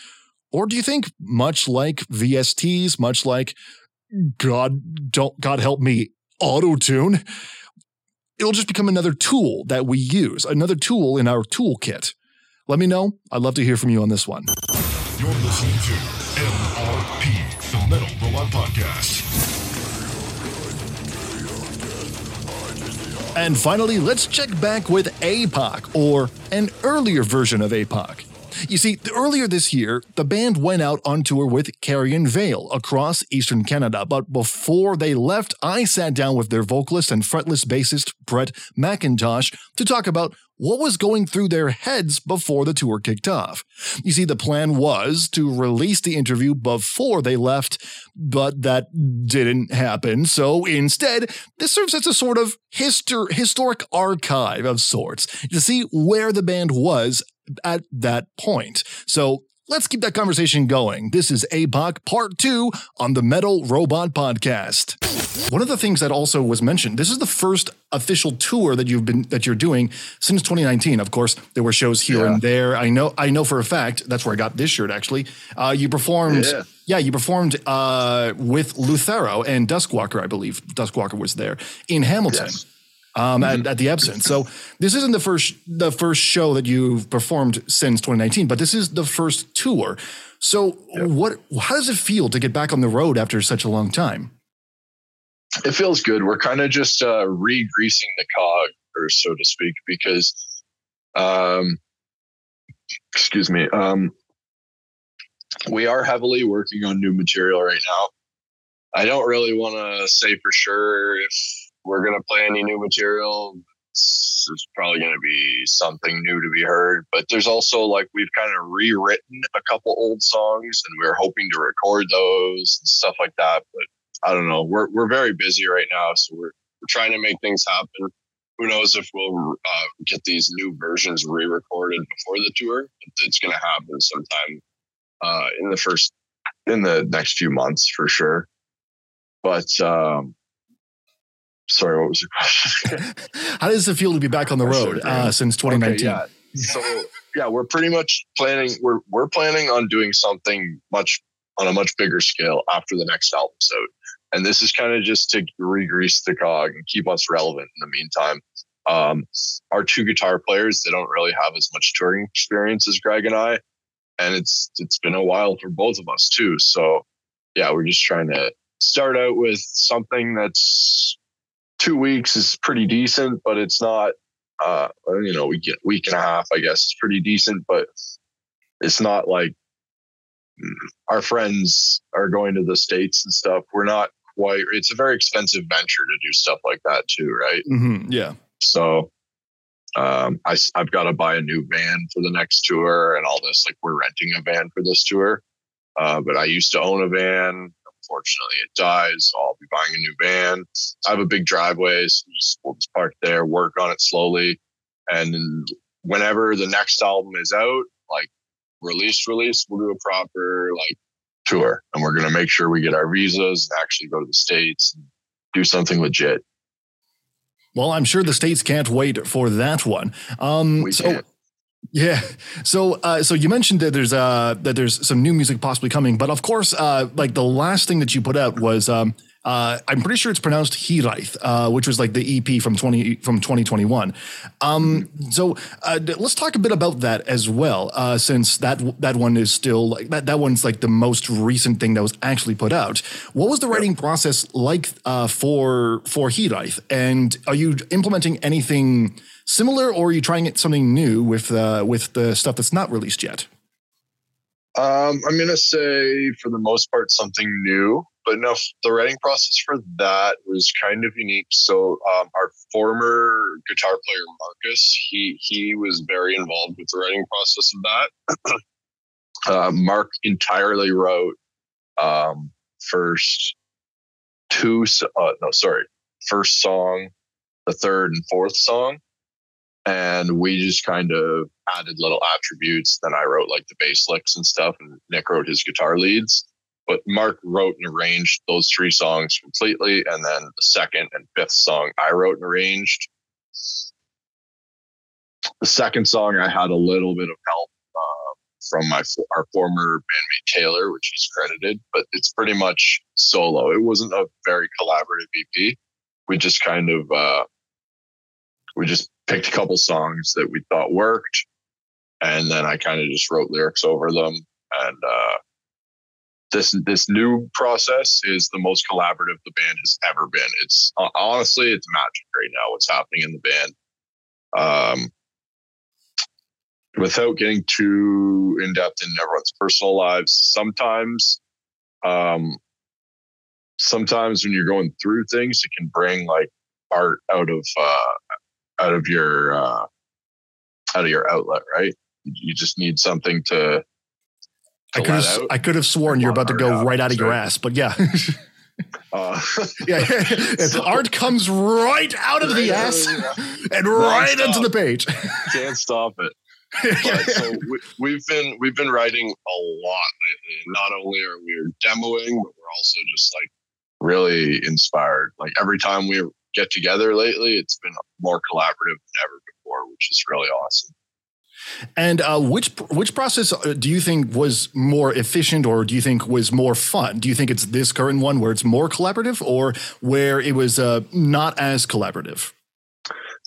Or do you think, much like VSTs, much like God don't God help me, auto tune, it'll just become another tool that we use, another tool in our toolkit. Let me know. I'd love to hear from you on this one. You're listening to MRP, the Metal Robot Podcast. And finally, let's check back with Aepoch, or an earlier version of Aepoch. You see, earlier this year, the band went out on tour with Carrion Vael across eastern Canada, but before they left, I sat down with their vocalist and fretless bassist Brett McIntosh to talk about what was going through their heads before the tour kicked off. You see, the plan was to release the interview before they left, but that didn't happen. So instead, this serves as a sort of histor- historic archive of sorts to see where the band was at that point. So let's keep that conversation going. This is Aepoch Part 2 on the Metal Robot Podcast. One of the things that also was mentioned, this is the first official tour that you've been that you're doing since 2019. Of course, there were shows here Yeah. and there. I know I know for a fact, that's where I got this shirt actually. Uh, you performed Yeah. yeah, you performed uh, with Lutharo and Duskwalker, I believe. Duskwalker was there in Hamilton Yes. Um, at, at the Epson. So this isn't the first the first show that you've performed since 2019, but this is the first tour. So what? How does it feel to get back on the road after such a long time? it feels good. We're kind of just uh, re-greasing the cog, or so to speak, because, um, excuse me, um, we are heavily working on new material right now. I don't really want to say for sure if we're gonna play any new material. It's, it's probably gonna be something new to be heard, but there's also like we've kind of rewritten a couple old songs, and we're hoping to record those and stuff like that. But I don't know. We're we're very busy right now, so we're we're trying to make things happen. Who knows if we'll uh, get these new versions re-recorded before the tour? It's to happen sometime uh, in the first in the next few months for sure. But um, sorry, what was your question? How does it feel to be back on the road uh, since 2019? Okay, yeah. So yeah, we're pretty much planning. We're we're planning on doing something much on a much bigger scale after the next album's out. And this is kind of just to re-grease the cog and keep us relevant in the meantime. Um, our two guitar players, they don't really have as much touring experience as Greg and I, and it's it's been a while for both of us too. So yeah, we're just trying to start out with something that's two weeks is pretty decent, but it's not uh, you know, we get week and a half, I guess, is pretty decent, but it's not like mm, our friends are going to the States and stuff. We're not quite, it's a very expensive venture to do stuff like that too, right? Mhm, yeah. So um, I, have got to buy a new van for the next tour and all this. Like we're renting a van for this tour. Uh, but I used to own a van. Unfortunately, it dies. So I'll be buying a new van. I have a big driveway, so just, we'll just park there, work on it slowly. And whenever the next album is out, like release, release, we'll do a proper like tour. And we're going to make sure we get our visas and actually go to the States and do something legit. Well, I'm sure the states can't wait for that one. Um, We so, can't. Yeah. So, uh, so you mentioned that there's uh, that there's some new music possibly coming, but of course, uh, like the last thing that you put out was um, uh, I'm pretty sure it's pronounced Hiraeth, uh, which was like the EP from twenty from 2021. Um, so uh, let's talk a bit about that as well, uh, since that that one is still like that that one's like the most recent thing that was actually put out. What was the writing process like uh, for for Hiraeth, and are you implementing anything? Similar, or are you trying something new with uh, with the stuff that's not released yet? Um, I'm gonna say for the most part something new, but no, the writing process for that was kind of unique. So um, our former guitar player Marcus, he he was very involved with the writing process of that. uh, Mark entirely wrote um, first two, uh, no, sorry, first song, the third and fourth song, and we just kind of added little attributes. Then I wrote like the bass licks and stuff, and Nick wrote his guitar leads. But Mark wrote and arranged those three songs completely, and then the second and fifth song I wrote and arranged. The second song I had a little bit of help uh, from my our former bandmate Taylor, which he's credited, but it's pretty much solo. It wasn't a very collaborative EP. We just kind of uh, we just picked a couple songs that we thought worked, and then I kind of just wrote lyrics over them. And uh, this this new process is the most collaborative the band has ever been. It's honestly it's magic right now. What's happening in the band. Um, without getting too in depth in everyone's personal lives, sometimes, um, sometimes when you're going through things, it can bring like art out of uh, out of your uh, out of your outlet, right? You just need something to. I could have I could have sworn you're about to go right out of your ass, but yeah. Uh, yeah, it's art comes right out of the ass and right into the page. can't stop it. But, so we, we've been we've been writing a lot lately. Not only are we demoing, but we're also just like really inspired. Like every time we get together lately, it's been more collaborative than ever before, which is really awesome. And uh, which which process uh, do you think was more efficient, or do you think was more fun? Do you think it's this current one where it's more collaborative, or where it was uh, not as collaborative?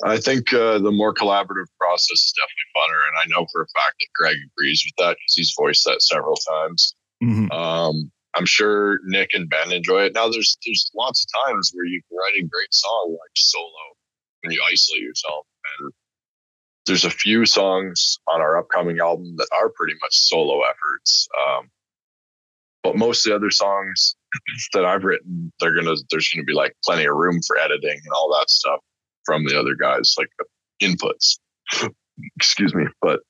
I think uh, the more collaborative process is definitely funner, and I know for a fact that Greg agrees with that because he's voiced that several times. Mhm. Um, I'm sure Nick and Ben enjoy it. Now, there's there's lots of times where you can write a great song like solo when you isolate yourself, and there's a few songs on our upcoming album that are pretty much solo efforts. Um, but most of the other songs that I've written, they're gonna there's gonna be like plenty of room for editing and all that stuff from the other guys, like inputs. Excuse me, but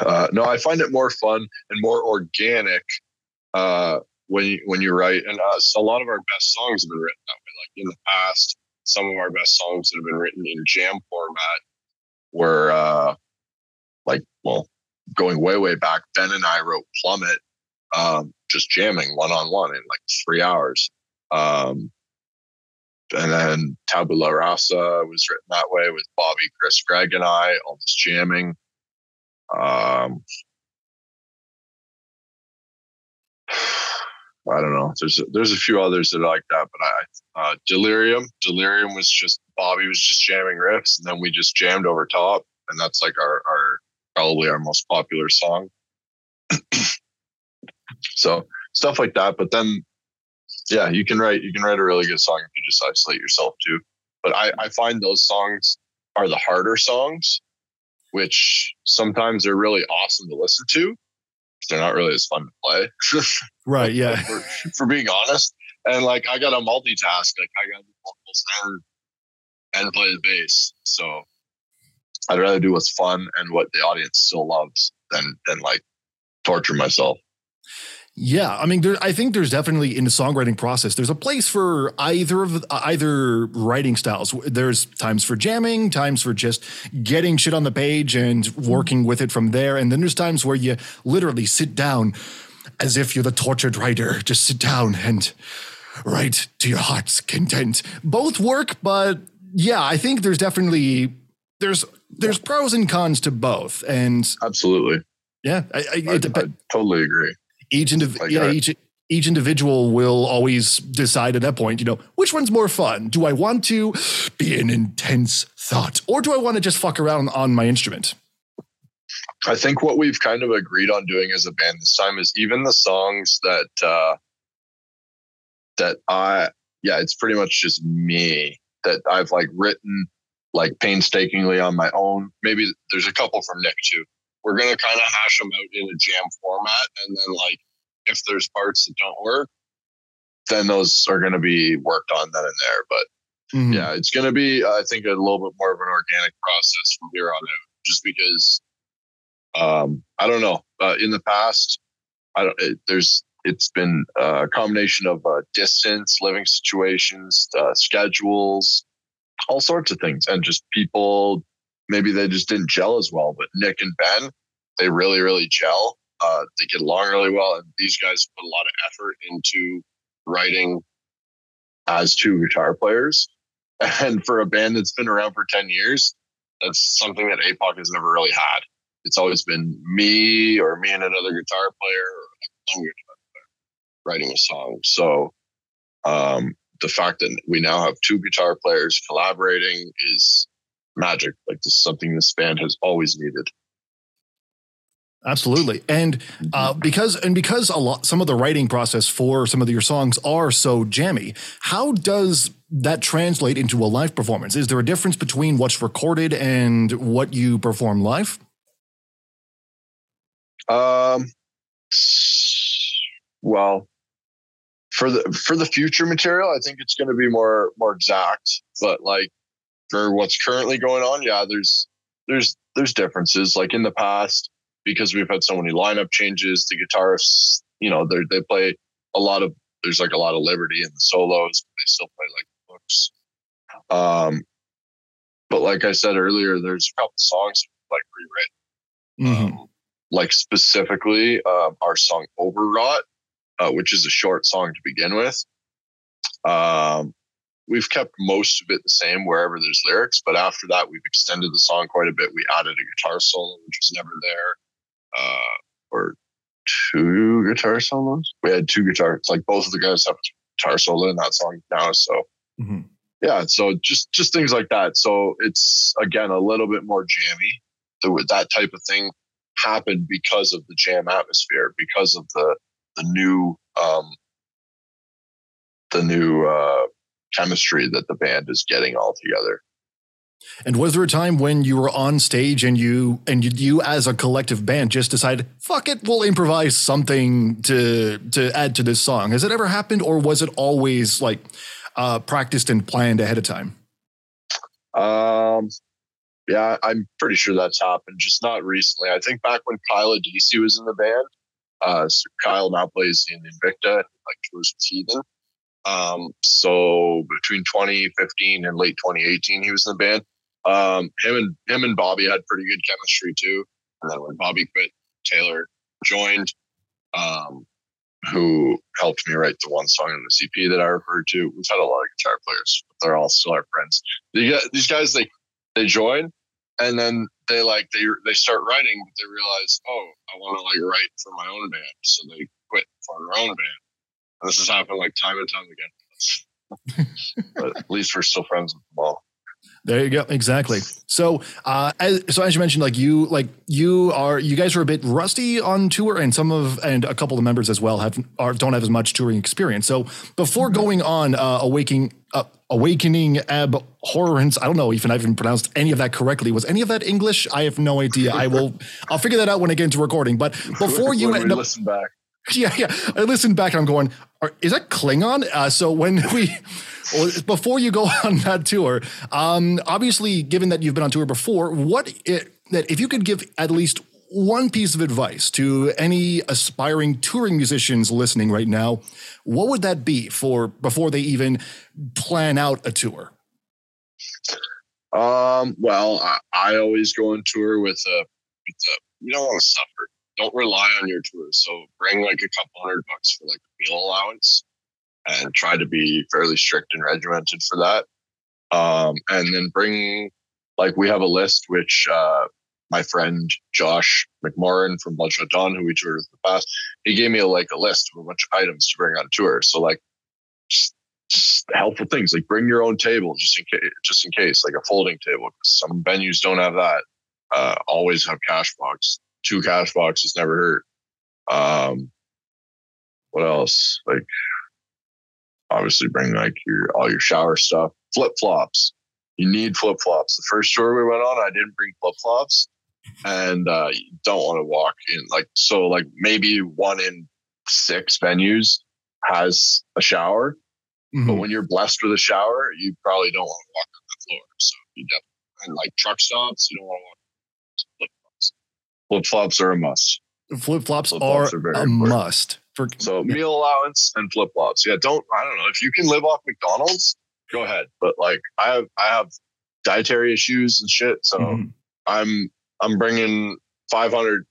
uh, no, I find it more fun and more organic uh, when you, when you write. And uh, a lot of our best songs have been written that way. Like in the past, some of our best songs that have been written in jam format were uh, like, well, going way way back. Ben and I wrote Plummet, um, just jamming one on one in like three hours. Um, and then Tabula Rasa was written that way with Bobby, Chris, Greg, and I, all just jamming. Um, I don't know. There's a, there's a few others that are like that, but I uh, Delirium. Delirium was just Bobby was just jamming riffs, and then we just jammed over top, and that's like our our probably our most popular song. so stuff like that. But then, yeah, you can write you can write a really good song if you just isolate yourself too. But I I find those songs are the harder songs, which sometimes they're really awesome to listen to. They're not really as fun to play. Right. Yeah. for, for being honest. And like I got to multitask. Like I got to do vocals and and play the bass. So I'd rather do what's fun and what the audience still loves than than like torture myself. Yeah, I mean, there, I think there's definitely in the songwriting process. There's a place for either of either writing styles. There's times for jamming, times for just getting shit on the page and working with it from there, and then there's times where you literally sit down as if you're the tortured writer. Just sit down and write to your heart's content. Both work, but yeah, I think there's definitely there's there's pros and cons to both, and Absolutely. yeah, I, I, I, I totally agree. Each indiv- Like, yeah, each each individual will always decide at that point, you know, which one's more fun? Do I want to be an intense thought or do I want to just fuck around on my instrument? I think what we've kind of agreed on doing as a band this time is even the songs that uh that I yeah, it's pretty much just me that I've like written like painstakingly on my own. Maybe there's a couple from Nick too. We're gonna kind of hash them out in a jam format, and then like if there's parts that don't work, then those are gonna be worked on then and there. But Mhm. yeah, it's going to be, I think, a little bit more of an organic process from here on out, just because um, I don't know. Uh, in the past, I don't. It, there's it's been a combination of uh, distance, living situations, uh, schedules, all sorts of things, and just people maybe they just didn't gel as well. But Nick and Ben, they really, really gel. Uh, they get along really well, and these guys put a lot of effort into writing as two guitar players. And for a band that's been around for ten years, that's something that Aepoch has never really had. It's always been me or me and another guitar player or guitar player writing a song. So um, the fact that we now have two guitar players collaborating is magic. Like this is something this band has always needed. Absolutely, and uh, because and because a lot some of the writing process for some of your songs are so jammy. How does that translate into a live performance? Is there a difference between what's recorded and what you perform live? Um, well, for the for the future material, I think it's going to be more more exact. But like for what's currently going on, yeah, there's there's there's differences. Like in the past, because we've had so many lineup changes, the guitarists, you know, they they play a lot of there's like a lot of liberty in the solos. But they still play like books. Um, but like I said earlier, there's a couple songs like rewritten. Mhm. Um, like specifically uh, our song Overwrought, uh, which is a short song to begin with. Um, we've kept most of it the same wherever there's lyrics, but after that, we've extended the song quite a bit. We added a guitar solo, which was never there, uh, or two guitar solos. We had two guitars, like both of the guys have a guitar solo in that song now. So Mhm. yeah, so just just things like that. So it's again a little bit more jammy. The, that type of thing happened because of the jam atmosphere, because of the the new um, the new uh, chemistry that the band is getting all together. And was there a time when you were on stage and you and you, you as a collective band just decided, fuck it, we'll improvise something to to add to this song? Has it ever happened, or was it always like uh, practiced and planned ahead of time? Um, yeah, I'm pretty sure that's happened, just not recently. I think back when Kyle Adisi was in the band. Uh, so Kyle now plays in Invicta, like tours with Heathen. Um, so between 2015 and late 2018, he was in the band. Um, him and him and Bobby had pretty good chemistry too. And then when Bobby quit, Taylor joined, um, who helped me write the one song in the CP that I referred to. We've had a lot of guitar players, but they're all still our friends. These guys, they they join, and then they like they they start writing, but they realize, oh, I want to like write for my own band, so they quit for their own band. And this has happened like time and time again. but at least we're still friends with them all. There you go. Exactly. So, uh, as, so as you mentioned, like you, like you are, you guys are a bit rusty on tour, and some of, and a couple of members as well have, are don't have as much touring experience. So, before going on, uh, awakening, uh, awakening abhorrence. I don't know if I even pronounced any of that correctly. Was any of that English? I have no idea. I will, I'll figure that out when I get into recording. But before you When end we up, listen back, yeah, yeah. I listened back and I'm going, is that Klingon? Uh, so when we, before you go on that tour, um, obviously, given that you've been on tour before, what it, that if you could give at least one piece of advice to any aspiring touring musicians listening right now, what would that be for before they even plan out a tour? Um, well, I, I always go on tour with a, with a you don't want to suffer. Don't rely on your tour. So bring like a couple hundred bucks for like meal allowance and try to be fairly strict and regimented for that. Um, and then bring like we have a list which uh my friend Josh McMorran from Bloodshot Dawn, who we toured with in the past, he gave me a, like a list of a bunch of items to bring on tour. So like just, just helpful things like bring your own table just in case, just in case, like a folding table. Some venues don't have that. Uh, always have cash box. Two cash boxes never hurt. Um, what else? Like obviously bring like your all your shower stuff. Flip flops. You need flip flops. The first tour we went on, I didn't bring flip flops, and uh, you don't want to walk in like so. Like maybe one in six venues has a shower, but Mhm. when you're blessed with a shower, you probably don't want to walk on the floor. So you definitely and like truck stops, you don't want to walk. Flip flops. Are a must. Flip flops are, are very a important. must. For, So meal allowance and flip flops. Yeah, don't I don't know if you can live off McDonald's, go ahead. But like I have I have dietary issues and shit, so Mhm. I'm I'm bringing 500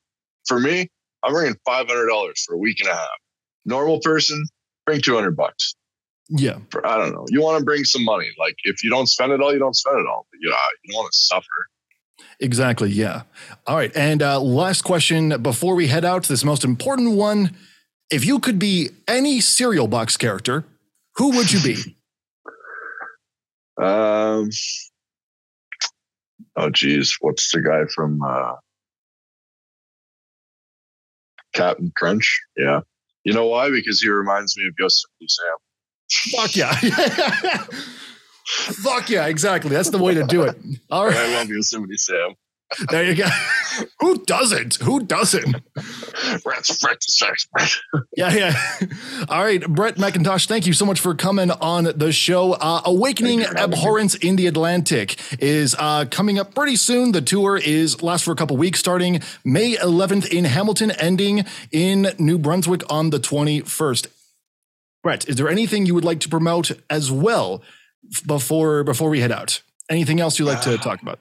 for me. I'm bringing 500 dollars for a week and a half. Normal person bring 200 bucks. Yeah. For, I don't know. You want to bring some money. Like if you don't spend it all, you don't spend it all. But you, uh, you don't want to suffer. Exactly. Yeah. All right. And uh, last question before we head out, this most important one. If you could be any cereal box character, who would you be? Um. Oh, geez. What's the guy from uh, Captain Crunch? Yeah. You know why? Because he reminds me of Yosemite Sam. Fuck yeah. Fuck yeah. Exactly. That's the way to do it. All right. I love Yosemite Sam. There you go. Who doesn't? Who doesn't? Rats, frats, sex. Yeah, yeah. All right, Brett McIntosh, thank you so much for coming on the show. Uh, Awakening Thank you for having me. Abhorrence in the Atlantic is uh, coming up pretty soon. The tour is lasts for a couple weeks, starting May 11th in Hamilton, ending in New Brunswick on the 21st. Brett, is there anything you would like to promote as well before before we head out? Anything else you'd like to talk about?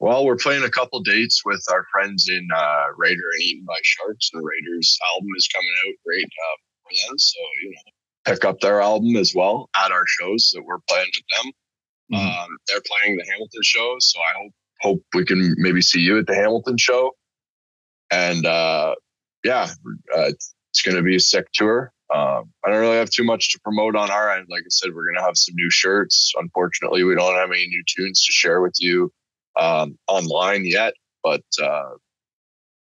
Well, we're playing a couple dates with our friends in uh, Raider and Eaten by Sharks. The Raiders album is coming out great uh, for them. So, you know, pick up their album as well at our shows that we're playing with them. Mhm. Um, they're playing the Hamilton show. So I hope, hope we can maybe see you at the Hamilton show. And uh, yeah, uh, it's going to be a sick tour. Um, I don't really have too much to promote on our end. Like I said, we're going to have some new shirts. Unfortunately, we don't have any new tunes to share with you um, online yet, but uh,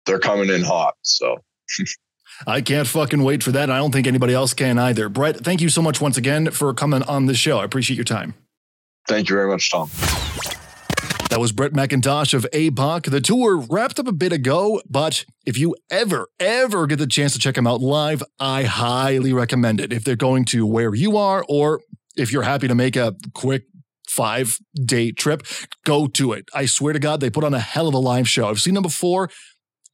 they're coming in hot. So I can't fucking wait for that. I don't think anybody else can either. Brett, thank you so much once again for coming on the show. I appreciate your time. thank you very much, Tom. That was Brett McIntosh of Aepoch. The tour wrapped up a bit ago, but if you ever, ever get the chance to check them out live, I highly recommend it. If they're going to where you are, or if you're happy to make a quick five day trip, go to it. I swear to God, they put on a hell of a live show. I've seen them before.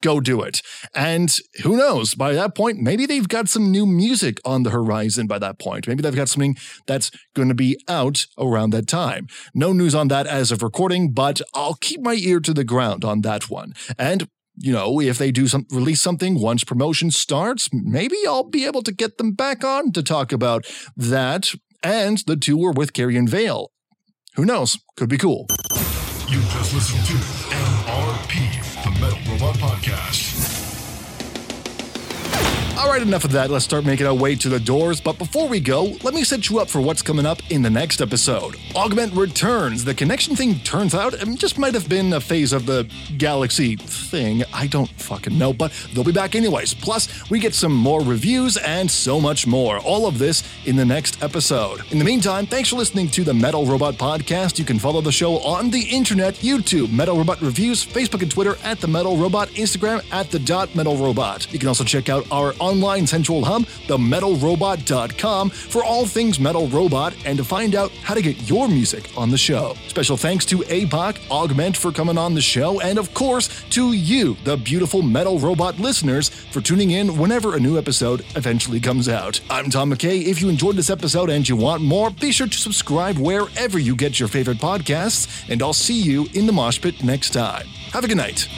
Go do it. And who knows, by that point, maybe they've got some new music on the horizon by that point. Maybe they've got something that's going to be out around that time. No news on that as of recording, but I'll keep my ear to the ground on that one. And you know, if they do some release something once promotion starts, maybe I'll be able to get them back on to talk about that and the tour with Carrion Vael. Who knows? Could be cool. You just listened to All right, enough of that. Let's start making our way to the doors. But before we go, let me set you up for what's coming up in the next episode. Avgmnt returns. The connection thing turns out it just might have been a phase of the galaxy thing. I don't fucking know, but they'll be back anyways. Plus, we get some more reviews and so much more. All of this in the next episode. In the meantime, thanks for listening to the Metal Robot Podcast. You can follow the show on the internet, YouTube, Metal Robot Reviews, Facebook and Twitter at the Metal Robot, Instagram at the dot Metal Robot. You can also check out our online central hub, themetalrobot.com, for all things Metal Robot and to find out how to get your music on the show. Special thanks to Aepoch, Avgmnt for coming on the show, and of course to you, the beautiful Metal Robot listeners, for tuning in whenever a new episode eventually comes out. I'm Tom McKay. If you enjoyed this episode and you want more, be sure to subscribe wherever you get your favorite podcasts, and I'll see you in the mosh pit next time. Have a good night.